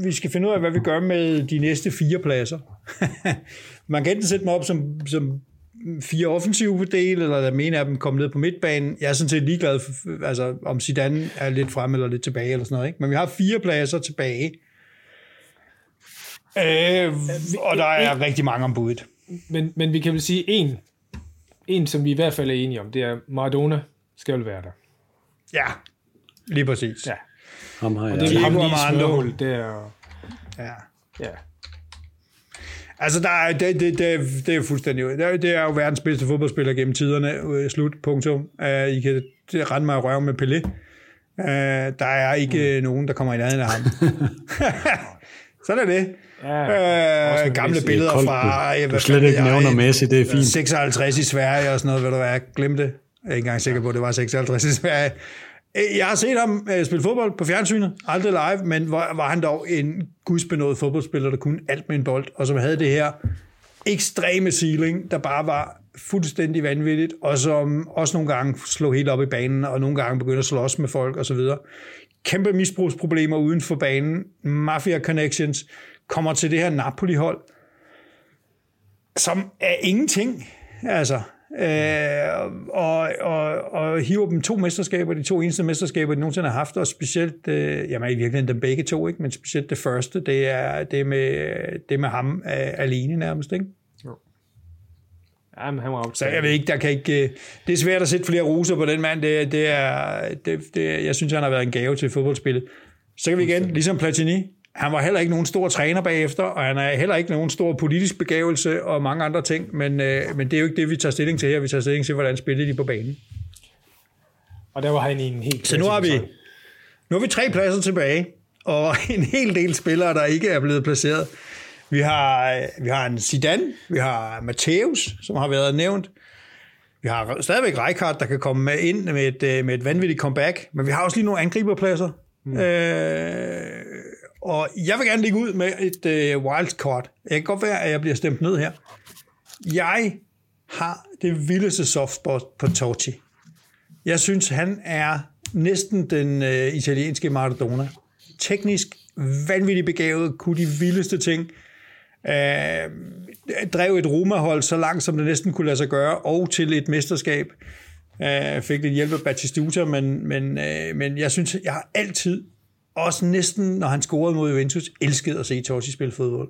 S1: vi skal finde ud af, hvad vi gør med de næste fire pladser. (laughs) Man kan enten sætte dem op som, som fire offensive del, eller der mener af dem komme ned på midtbanen. Jeg er sådan set ligeglad, for, altså, om Zidane er lidt frem eller lidt tilbage, eller sådan noget, ikke? men vi har fire pladser tilbage. Øh, og der er rigtig mange om budet.
S3: Men, men vi kan vel sige en, en, som vi i hvert fald er enige om, det er Maradona skal vel være der.
S1: Ja, lige præcis.
S3: Ja.
S2: Ham har
S3: Og
S2: jeg.
S3: det er ham lige smørhul, det er...
S1: Ja.
S3: Ja.
S1: Altså, der er, det, det, det, det er fuldstændig... Det er, det er jo verdens bedste fodboldspiller gennem tiderne. Øh, Slut, punktum. Uh, I kan rende mig røven med Pelé. Uh, der er ikke mm. nogen, der kommer i nærheden af ham. (laughs) Sådan er det.
S3: Ja, med
S1: gamle
S3: Messi.
S1: billeder
S2: koldt,
S1: fra...
S2: du- du slet ikke
S1: ved jeg,
S2: nævner Messi, det er fint.
S1: 56 i Sverige og sådan noget, ved du hvad, glem det. Jeg er ikke engang sikker på, at det var 56 i Sverige. Øh, jeg har set ham øh, spille fodbold på fjernsynet, aldrig live, men var, var han dog en gudsbenået fodboldspiller, der kunne alt med en bold, og som havde det her ekstreme ceiling, der bare var fuldstændig vanvittigt, og som også nogle gange slog helt op i banen, og nogle gange begyndte at slås med folk osv. Kæmpe misbrugsproblemer uden for banen, mafia connections, kommer til det her Napoli-hold, som er ingenting, altså, øh, og, og, og hiver dem to mesterskaber, de to eneste mesterskaber, de nogensinde har haft, og specielt, øh, jamen i virkeligheden dem begge to, ikke? men specielt det første, det er, det er, med, det er med ham øh, alene nærmest, ikke?
S3: Ja, men han var
S1: Så jeg ved ikke, der kan ikke... øh, Det er svært at sætte flere roser på den mand. Det, det er, det, det, jeg synes, han har været en gave til fodboldspillet. Så kan vi igen, ligesom Platini, han var heller ikke nogen stor træner bagefter, og han er heller ikke nogen stor politisk begævelse og mange andre ting, men, øh, men det er jo ikke det, vi tager stilling til her. Vi tager stilling til, hvordan spiller de på banen.
S3: Og der var han i en helt...
S1: Så nu har vi, nu har vi tre pladser tilbage, og (laughs) en hel del spillere, der ikke er blevet placeret. Vi har, vi har en Zidane, vi har Matthäus, som har været nævnt. Vi har stadigvæk Rijkaard, der kan komme med ind med et, øh, med et vanvittigt comeback, men vi har også lige nogle angriberpladser. Mm. Øh, og jeg vil gerne ligge ud med et øh, wildcard. Jeg kan godt være, at jeg bliver stemt ned her. Jeg har det vildeste softspot på Totti. Jeg synes, han er næsten den øh, italienske Maradona. Teknisk vanvittigt begavet, kunne de vildeste ting. Øh, drev et Roma-hold så langt, som det næsten kunne lade sig gøre, og til et mesterskab. Øh, fik lidt hjælp af Batistuta, men, men, øh, men jeg synes, jeg har altid, også næsten når han scorede mod Juventus, elsket at se Totti spille fodbold.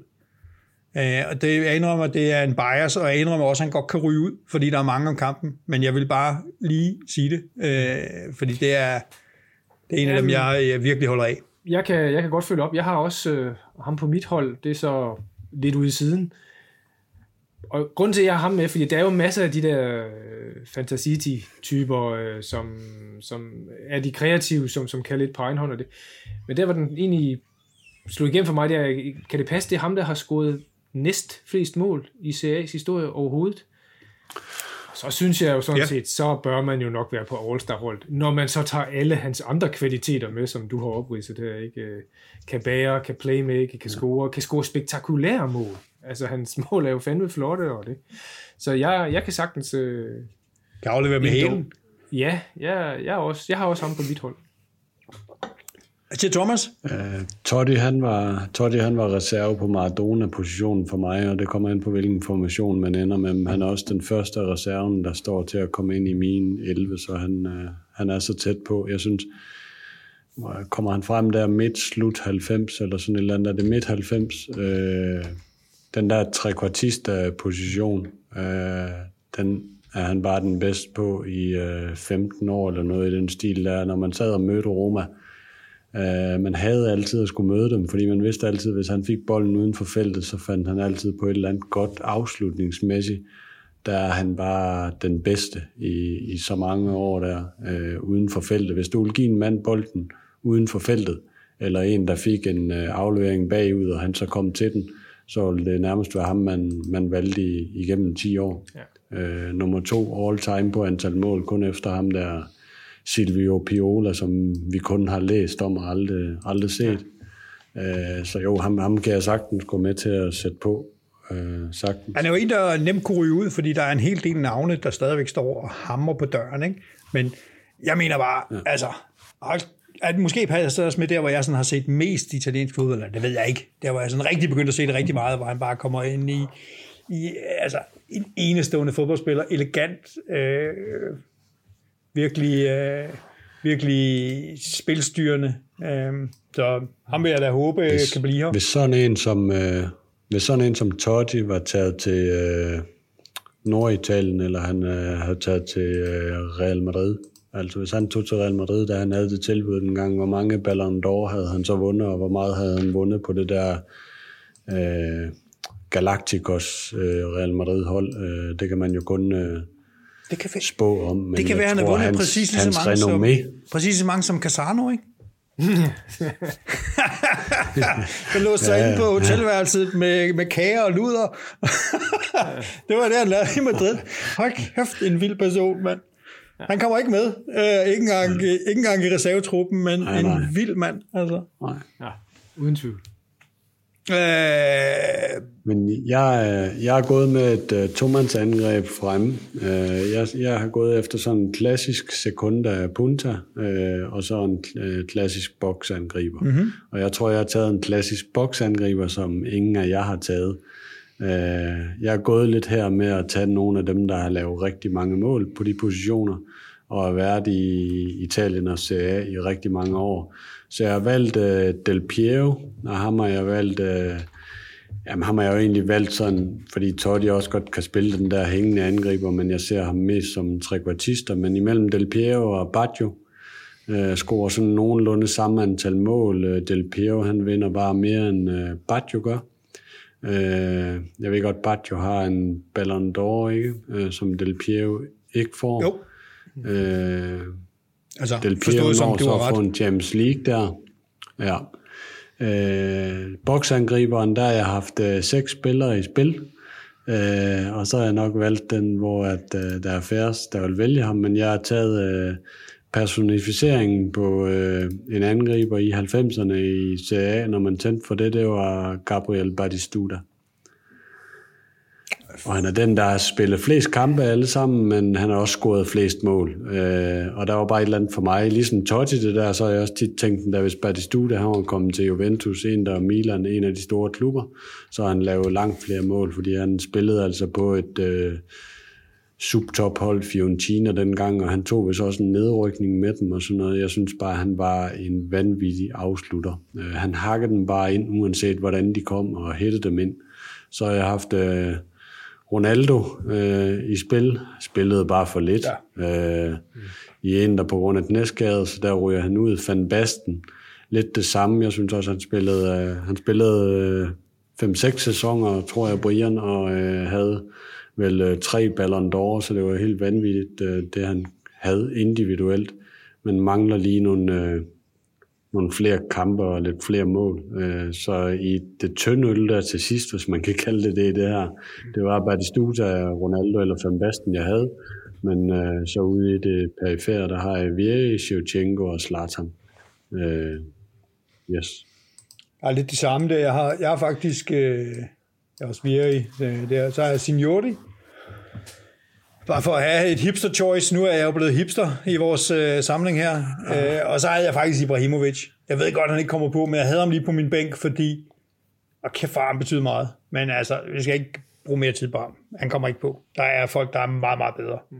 S1: Øh, og det, jeg indrømmer, det er en bias, og jeg indrømmer også, at han godt kan ryge ud, fordi der er mange om kampen. Men jeg vil bare lige sige det, øh, fordi det er, det er en af dem, jeg, jeg virkelig holder af.
S3: Jeg kan, jeg kan godt følge op. Jeg har også øh, ham på mit hold. Det er så lidt ude i siden. Og grund til, at jeg har ham med, fordi der er jo masser af de der øh, fantasy-typer, øh, som, som er de kreative, som, som kan lidt på egen hånd og det. Men der var den egentlig slog igennem for mig, det er, kan det passe, det er ham, der har scoret næst flest mål i CA's historie overhovedet? Så synes jeg jo sådan ja. set, så bør man jo nok være på All-Star-hold. Når man så tager alle hans andre kvaliteter med, som du har opridset her, ikke? Kan bære, kan playmake, kan score, kan score spektakulære mål. Altså, hans (laughs) mål er jo fandme flotte, og det. Så jeg, jeg kan sagtens... Øh,
S1: kan aflevere med hælen?
S3: Ja, jeg, jeg, også, jeg har også ham på mit hold.
S1: Hvad siger Thomas?
S2: Uh, Totti, han var, Totti, han var reserve på Maradona-positionen for mig, og det kommer ind på, hvilken formation man ender med. Han er også den første af reserven, der står til at komme ind i min 11, så han, uh, han er så tæt på. Jeg synes, kommer han frem der midt, slut 90, eller sådan et eller andet, er det midt 90, uh, den der trekvartist-position, øh, den er han bare den bedste på i øh, 15 år, eller noget i den stil der. Når man sad og mødte Roma, Øh, man havde altid at skulle møde dem, fordi man vidste altid, at hvis han fik bolden uden for feltet, så fandt han altid på et eller andet godt afslutningsmæssigt. Der er han bare den bedste i, i så mange år der øh, uden for feltet. Hvis du ville give en mand bolden uden for feltet, eller en, der fik en øh, aflevering bagud, og han så kom til den, så ville det nærmest være ham, man, man valgte i, igennem 10 år. Ja. Uh, nummer to all time på antal mål, kun efter ham der Silvio Piola, som vi kun har læst om og aldrig, aldrig set. Ja. Øh, så jo, ham, ham kan jeg sagtens gå med til at sætte på. Øh, sagtens.
S1: Han er jo en, der nemt kunne ryge ud, fordi der er en hel del navne, der stadigvæk står og hammer på døren. Ikke? Men jeg mener bare, ja. altså, at måske passer også med der, hvor jeg sådan har set mest italiensk fodbold, det ved jeg ikke. Der hvor jeg sådan rigtig begyndte at se det rigtig meget, hvor han bare kommer ind i, i altså, en enestående fodboldspiller, elegant, øh, virkelig, øh, virkelig spilstyrende. Øh, så ham vil jeg da håbe hvis, kan blive her.
S2: Hvis sådan en som, øh, hvis sådan en som Totti var taget til øh, Norditalien, eller han øh, havde taget til øh, Real Madrid, altså hvis han tog til Real Madrid, da han havde det tilbud den gang, hvor mange Ballon d'Or havde han så vundet, og hvor meget havde han vundet på det der øh, Galacticos øh, Real Madrid hold. Øh, det kan man jo kun... Øh,
S1: det kan,
S2: spå om. Men
S1: det kan være, han har vundet hans, præcis lige så mange som, præcis så mange som Casano, ikke? Han låste sig ja, inde på hotelværelset med, med kager og luder. (laughs) det var det, han lavede i Madrid. Hold kæft, en vild person, mand. Han kommer ikke med. Uh, ikke, engang, ikke engang i reservetruppen, men nej, nej. en vild mand. Altså.
S3: Nej. Ja, uden tvivl.
S2: Øh... Men jeg, jeg er gået med et uh, tomandsangreb frem. Uh, jeg, jeg har gået efter sådan en klassisk sekunda punta, uh, og så en uh, klassisk boksangriber. Mm-hmm. Og jeg tror, jeg har taget en klassisk boksangriber, som ingen af jer har taget. Uh, jeg er gået lidt her med at tage nogle af dem, der har lavet rigtig mange mål på de positioner, og har været i Italien og Serie A i rigtig mange år. Så jeg har valgt uh, Del Piero, og ham har jeg valgt... Uh, jamen, ham har jeg jo egentlig valgt sådan, fordi Totti også godt kan spille den der hængende angriber, men jeg ser ham mest som trekvartister. Men imellem Del Piero og Baggio uh, scorer sådan nogenlunde samme antal mål. Uh, Del Piero, han vinder bare mere end uh, Baggio gør. Uh, jeg ved godt, Baggio har en Ballon d'Or, ikke? Uh, som Del Piero ikke får.
S1: Jo.
S2: Uh, Altså, Del Piero som du har ret. en Champions League der. Ja. Øh, boksangriberen, der har jeg haft øh, seks spillere i spil. Øh, og så har jeg nok valgt den, hvor at, øh, der er færrest, der vil vælge ham, men jeg har taget øh, personificeringen på øh, en angriber i 90'erne i Serie A, når man tændte for det, det var Gabriel Batistuta og han er den, der har spillet flest kampe alle sammen, men han har også scoret flest mål. Øh, og der var bare et eller andet for mig. Ligesom Totti det der, så har jeg også tit tænkt, at hvis Batistuta han var kommet til Juventus, en der Milan, en af de store klubber, så har han lavet langt flere mål, fordi han spillede altså på et øh, subtophold Fiorentina dengang, og han tog vist også en nedrykning med dem og sådan noget. Jeg synes bare, at han var en vanvittig afslutter. Øh, han hakkede dem bare ind, uanset hvordan de kom, og hættede dem ind. Så har jeg haft... Øh, Ronaldo øh, i spil, spillede bare for lidt. Ja. Øh, I en, der på grund af knæskade, så der ryger han ud. Van Basten, lidt det samme. Jeg synes også, han spillede, øh, han spillede øh, 5-6 sæsoner, tror jeg, Brian, og øh, havde vel øh, tre Ballon d'Or, så det var helt vanvittigt, øh, det han havde individuelt. Men mangler lige nogle, øh, nogle flere kampe og lidt flere mål. Øh, så i det tynde øl der til sidst, hvis man kan kalde det det, det her, det var Batistuta, Ronaldo eller Van Basten, jeg havde. Men øh, så ude i det perifære, der har jeg Vieri, Shevchenko og Zlatan. Øh, yes.
S1: Jeg er lidt det samme der. Jeg har, jeg har faktisk... Øh, jeg har også Vieri. Øh, der. Så har jeg Signori. Bare for at have et hipster choice. Nu er jeg jo blevet hipster i vores øh, samling her. Øh, og så havde jeg faktisk Ibrahimovic. Jeg ved godt, at han ikke kommer på, men jeg havde ham lige på min bænk, fordi... Og kæft, far, han betyder meget. Men altså, vi skal ikke bruge mere tid på ham. Han kommer ikke på. Der er folk, der er meget, meget bedre. Mm.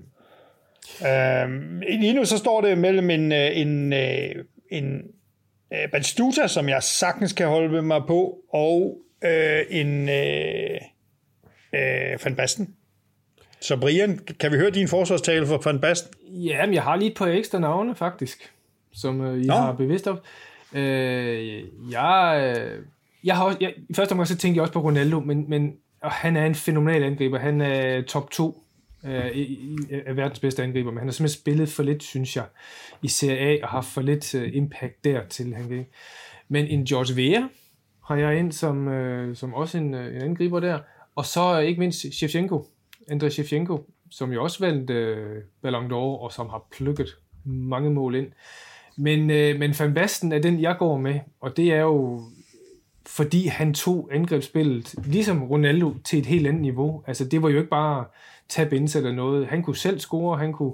S1: Øh, lige nu så står det mellem en, øh, en, en, øh, en øh, Batistuta, som jeg sagtens kan holde mig på, og øh, en øh, øh, Van Basten. Så Brian, kan vi høre din forsvarstale for Van Basten?
S3: Ja, men jeg har lige et par ekstra navne, faktisk, som øh, I Nå. har bevidst op. Øh, jeg, øh, jeg har også, jeg, I første omgang så tænkte jeg også på Ronaldo, men, men og han er en fænomenal angriber. Han er top 2 øh, af verdens bedste angriber, men han har simpelthen spillet for lidt, synes jeg, i Serie A, og har for lidt øh, impact dertil. Han kan. Men en George Vea har jeg ind som, øh, som også en, øh, en angriber der. Og så ikke mindst Shevchenko, Andrei Shevchenko, som jo også vandt øh, Ballon d'Or, og som har plukket mange mål ind. Men, øh, men Van Basten er den, jeg går med, og det er jo fordi han tog angrebsspillet, ligesom Ronaldo, til et helt andet niveau. Altså det var jo ikke bare tab ind eller noget. Han kunne selv score, han kunne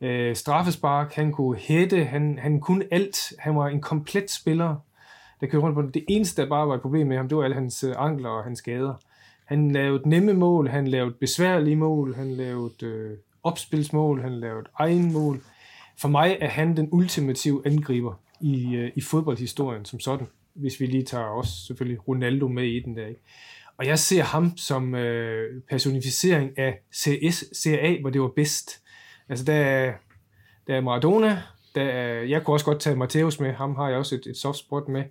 S3: øh, straffespark, han kunne hætte, han, han kunne alt. Han var en komplet spiller, der kørte rundt på det. Det eneste, der bare var et problem med ham, det var alle hans øh, ankler og hans skader. Han lavede nemme mål, han lavede besværlige mål, han lavede øh, opspilsmål, han lavede egen mål. For mig er han den ultimative angriber i, øh, i fodboldhistorien som sådan, hvis vi lige tager også selvfølgelig Ronaldo med i den der. Ikke? Og jeg ser ham som øh, personificering af CS, CA, hvor det var bedst. Altså der er, der er Maradona, der er, jeg kunne også godt tage Mateus med, ham har jeg også et, et soft spot med.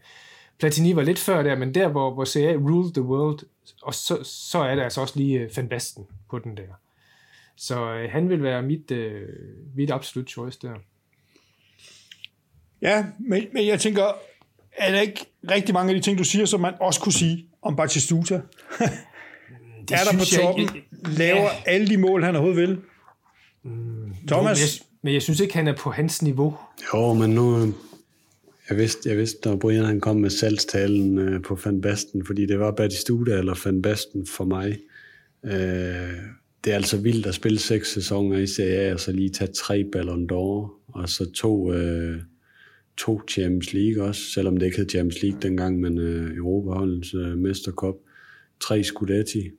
S3: Platini var lidt før der, men der, hvor, hvor CA ruled the world, og så, så er der altså også lige øh, Van Basten på den der. Så øh, han vil være mit, øh, mit absolut choice der.
S1: Ja, men, men jeg tænker, er der ikke rigtig mange af de ting, du siger, som man også kunne sige om Batistuta? (laughs) det er der på toppen, jeg, jeg, laver ja. alle de mål, han overhovedet vil?
S3: Mm, Thomas? Jo, men, jeg, men jeg synes ikke, han er på hans niveau.
S2: Jo, men nu, jeg vidste, jeg vidste, når Brian han kom med salgstalen øh, på Van Basten, fordi det var Batistuta eller Van Basten for mig. Øh, det er altså vildt at spille seks sæsoner i Serie A, og så lige tage tre Ballon d'Or, og så to, øh, to Champions League også, selvom det ikke hed Champions League dengang, men øh, Europaholdens øh, mesterkop. Tre Scudetti,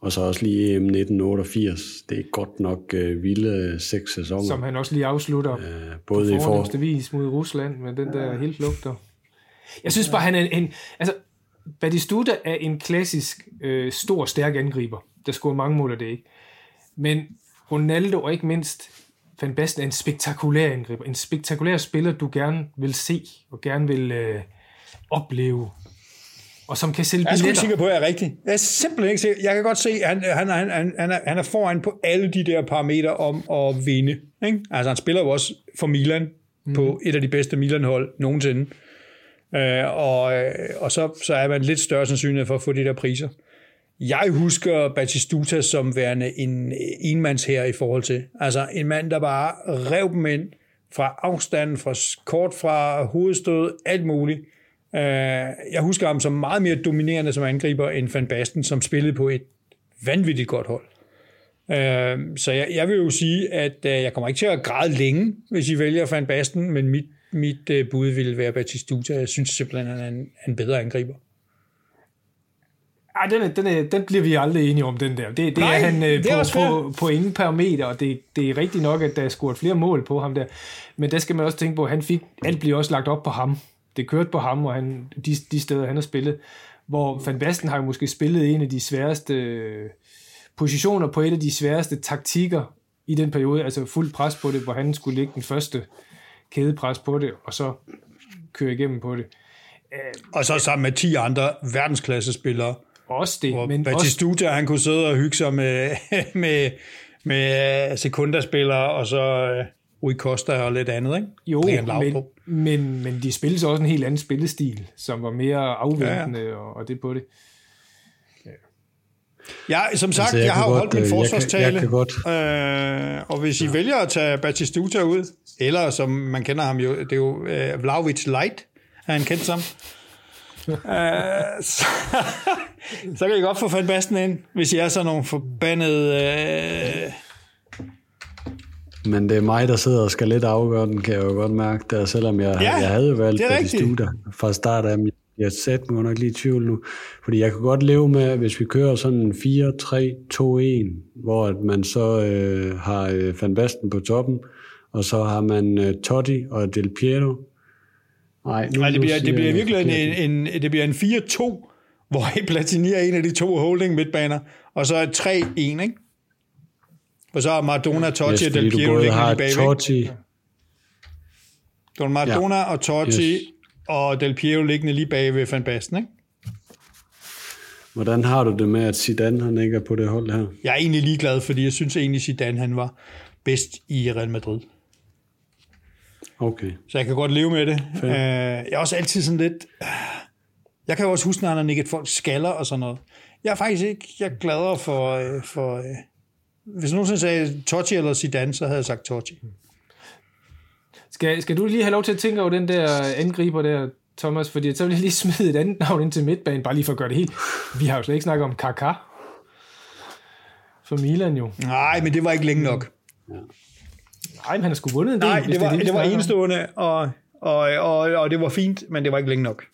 S2: og så også lige EM 1988. Det er godt nok øh, vilde seks sæsoner.
S3: Som han også lige afslutter øh, både på i for... vis mod Rusland med den der helt lugter. Jeg synes bare, han er en... Altså, Batistuta er en klassisk øh, stor, stærk angriber. Der scorer mange mål af det, ikke? Men Ronaldo og ikke mindst Van Basten er en spektakulær angriber. En spektakulær spiller, du gerne vil se og gerne vil øh, opleve og som kan sælge
S1: billetter. Jeg er sikker på, at jeg er rigtig. Jeg er simpelthen ikke sikker. Jeg kan godt se, at han, han, han, han, er, han er foran på alle de der parametre om at vinde. Ikke? Altså han spiller jo også for Milan mm. på et af de bedste Milan-hold nogensinde. Øh, og øh, og så, så er man lidt større sandsynlighed for at få de der priser. Jeg husker Batistuta som værende en enmands her i forhold til. Altså en mand, der bare rev dem ind fra afstanden, fra kort fra hovedstød, alt muligt. Øh, jeg husker ham som meget mere dominerende som angriber end Van Basten, som spillede på et vanvittigt godt hold. Øh, så jeg, jeg vil jo sige, at øh, jeg kommer ikke til at græde længe, hvis I vælger Van Basten, men mit, mit bud vil være Batistuta. Jeg synes simpelthen, han er en, en bedre angriber.
S3: Ej, den, er, den, er, den bliver vi aldrig enige om, den der. Det, det Nej, er han øh, på, på, på ingen parameter, og det, det er rigtigt nok, at der er scoret flere mål på ham der. Men der skal man også tænke på, at han fik, alt bliver også lagt op på ham. Det kørte på ham, og han, de, de steder, han har spillet. Hvor Van Basten har jo måske spillet en af de sværeste øh, positioner på et af de sværeste taktikker i den periode, altså fuld pres på det, hvor han skulle ligge den første kædepres på det, og så køre igennem på det.
S1: Og så sammen med 10 andre verdensklassespillere,
S3: også det.
S1: Hvor men Batistuta, også... han kunne sidde og hygge sig med, (laughs) med, med sekundaspillere, og så Rui Costa og lidt andet, ikke?
S3: Jo, men, men, men de spillede så også en helt anden spillestil, som var mere afventende, ja, ja. Og, og det på det.
S1: Ja, som sagt, altså, jeg, jeg har jo holdt min forsvarstale, jeg kan, jeg kan øh, og hvis I ja. vælger at tage Batistuta ud, eller som man kender ham jo, det er jo uh, Vlaovic Light, er han kendt som, uh, (laughs) så, (laughs) så kan I godt få Van Basten ind, hvis I er sådan nogle forbandede... Uh...
S2: Men det er mig, der sidder og skal lidt afgøre den, kan jeg jo godt mærke, der, selvom jeg, ja, jeg havde valgt de studier fra start af. Jeg satte mig nok lige i tvivl nu, fordi jeg kan godt leve med, hvis vi kører sådan en 4-3-2-1, hvor man så øh, har øh, Van Basten på toppen, og så har man øh, Totti og Del Piero.
S1: Nej, nu, Nej det, bliver, det bliver virkelig en, en, det bliver en 4-2, hvor Platini er en af de to holding midtbaner, og så er 3-1, ikke? Og så er Maradona, Totti yes, og Del Piero liggende lige bagved. Totti. Du har Maradona ja. og Totti yes. og Del Piero liggende lige bagved Van Basten, ikke?
S2: Hvordan har du det med, at Zidane han ikke er på det hold her?
S1: Jeg er egentlig ligeglad, fordi jeg synes egentlig, Zidane han var bedst i Real Madrid.
S2: Okay.
S1: Så jeg kan godt leve med det. Uh, jeg er også altid sådan lidt... Jeg kan jo også huske, når han har nikket folk skaller og sådan noget. Jeg er faktisk ikke jeg er gladere for... Øh, for øh, hvis nogen sagde Totti eller Zidane, så havde jeg sagt Totti.
S3: Skal, skal du lige have lov til at tænke over den der angriber der, Thomas? Fordi så vil jeg lige smide et andet navn ind til midtbanen, bare lige for at gøre det helt. Vi har jo slet ikke snakket om Kaká. For Milan jo.
S1: Nej, men det var ikke længe nok. Ja.
S3: Nej, men han har sgu vundet en del.
S1: Nej, det var, det, det var enestående, og, og, og, og det var fint, men det var ikke længe nok.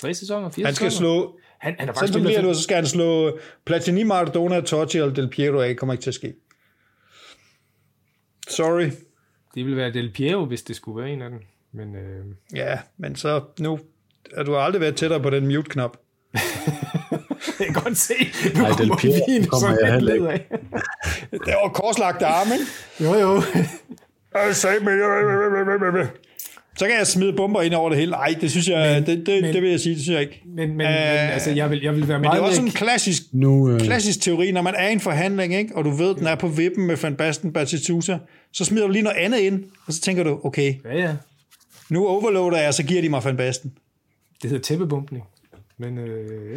S3: Tre sæsoner, fire
S1: Han skal
S3: sæsoner.
S1: slå... Han, han er faktisk bliver nu, så skal han slå Platini, Maradona, Totti og Del Piero af. kommer ikke til at ske. Sorry.
S3: Det ville være Del Piero, hvis det skulle være en af dem. Men, øh...
S1: Ja, men så nu... Du har aldrig været tættere på den mute-knap. (laughs)
S3: jeg kan godt se.
S2: Nu Nej, Del Piero kommer jeg heller ikke.
S1: det var korslagte arme, ikke?
S3: Jo, jo.
S1: Så kan jeg smide bomber ind over det hele. Nej, det synes jeg, men, det, det, men, det vil jeg sige, det synes jeg ikke.
S3: Men, men, uh, men altså, jeg vil, jeg vil være
S1: men
S3: meget...
S1: Men det er også en klassisk, nu, uh... klassisk teori, når man er i en forhandling, ikke, og du ved, den er på vippen med Van Basten, Batistuta, så smider du lige noget andet ind, og så tænker du, okay,
S3: ja, ja.
S1: nu overloader jeg, så giver de mig Van Basten.
S3: Det hedder tæppebumpning. Men, øh,
S1: uh,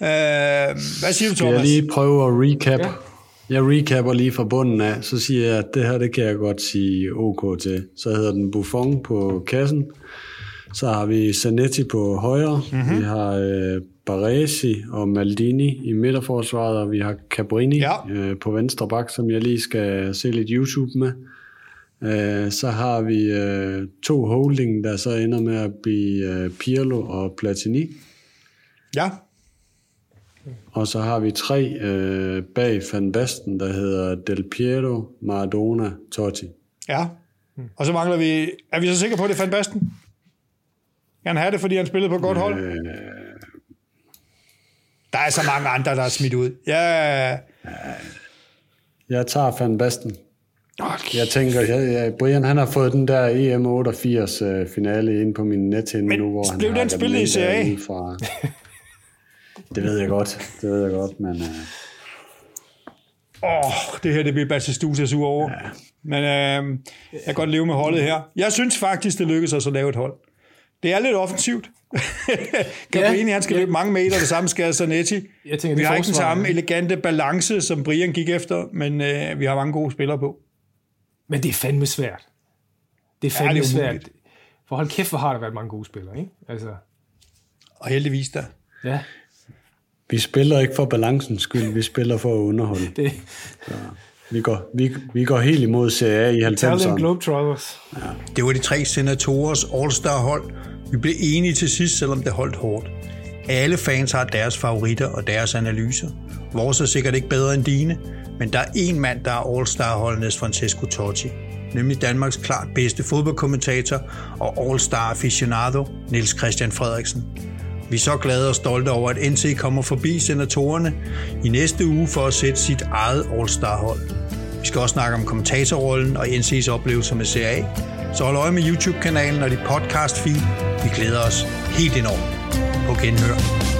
S1: hvad siger du, Thomas? Skal
S2: jeg lige prøve at recap? Ja. Jeg recapper lige fra bunden af, så siger jeg, at det her, det kan jeg godt sige OK til. Så hedder den Buffon på kassen. Så har vi Zanetti på højre. Mm-hmm. Vi har øh, Baresi og Maldini i midterforsvaret, og vi har Cabrini ja. øh, på venstre bak, som jeg lige skal se lidt YouTube med. Øh, så har vi øh, to holding, der så ender med at blive øh, Pirlo og Platini.
S1: Ja.
S2: Og så har vi tre øh, bag Van Basten, der hedder Del Piero, Maradona, Totti.
S1: Ja, og så mangler vi... Er vi så sikre på, at det er Van Basten? Kan han have det, fordi han spillede på et godt hold? Øh... Der er så mange andre, der er smidt ud. Ja.
S2: Jeg tager Van Basten. Okay. Jeg tænker, jeg, jeg, Brian han har fået den der EM88 uh, finale ind på min nethinde nu, hvor han
S1: blev den spillet i CA?
S2: Fra... (laughs) Det ved jeg godt, det ved jeg godt, men... Øh...
S1: Åh, oh, det her det bliver Batistuta sur over. Ja. Men øh, jeg kan godt leve med holdet her. Jeg synes faktisk, det lykkedes os at lave et hold. Det er lidt offensivt. (laughs) Gabrini, ja, han skal ja. løbe mange meter, det samme skal Zanetti. Jeg tænker, vi har ikke den samme elegante balance, som Brian gik efter, men øh, vi har mange gode spillere på.
S3: Men det er fandme svært. Det er fandme ja, det er svært. For hold kæft, hvor har der været mange gode spillere, ikke? Altså.
S1: Og heldigvis der.
S3: Ja.
S2: Vi spiller ikke for balancens skyld, vi spiller for at underholde. (laughs) Det. Så vi, går, vi, vi går helt imod Serie A i 90'erne.
S3: Globetrotters.
S1: Ja. Det var de tre senatorers All-Star hold. Vi blev enige til sidst, selvom det holdt hårdt. Alle fans har deres favoritter og deres analyser. Vores er sikkert ikke bedre end dine, men der er en mand, der er All-Star-holdenes Francesco Totti, nemlig Danmarks klart bedste fodboldkommentator og All-Star aficionado, Niels Christian Frederiksen. Vi er så glade og stolte over, at NC kommer forbi senatorerne i næste uge for at sætte sit eget All-Star-hold. Vi skal også snakke om kommentatorrollen og NC's oplevelser med CA. Så hold øje med YouTube-kanalen og dit podcast-feed. Vi glæder os helt enormt på genhør.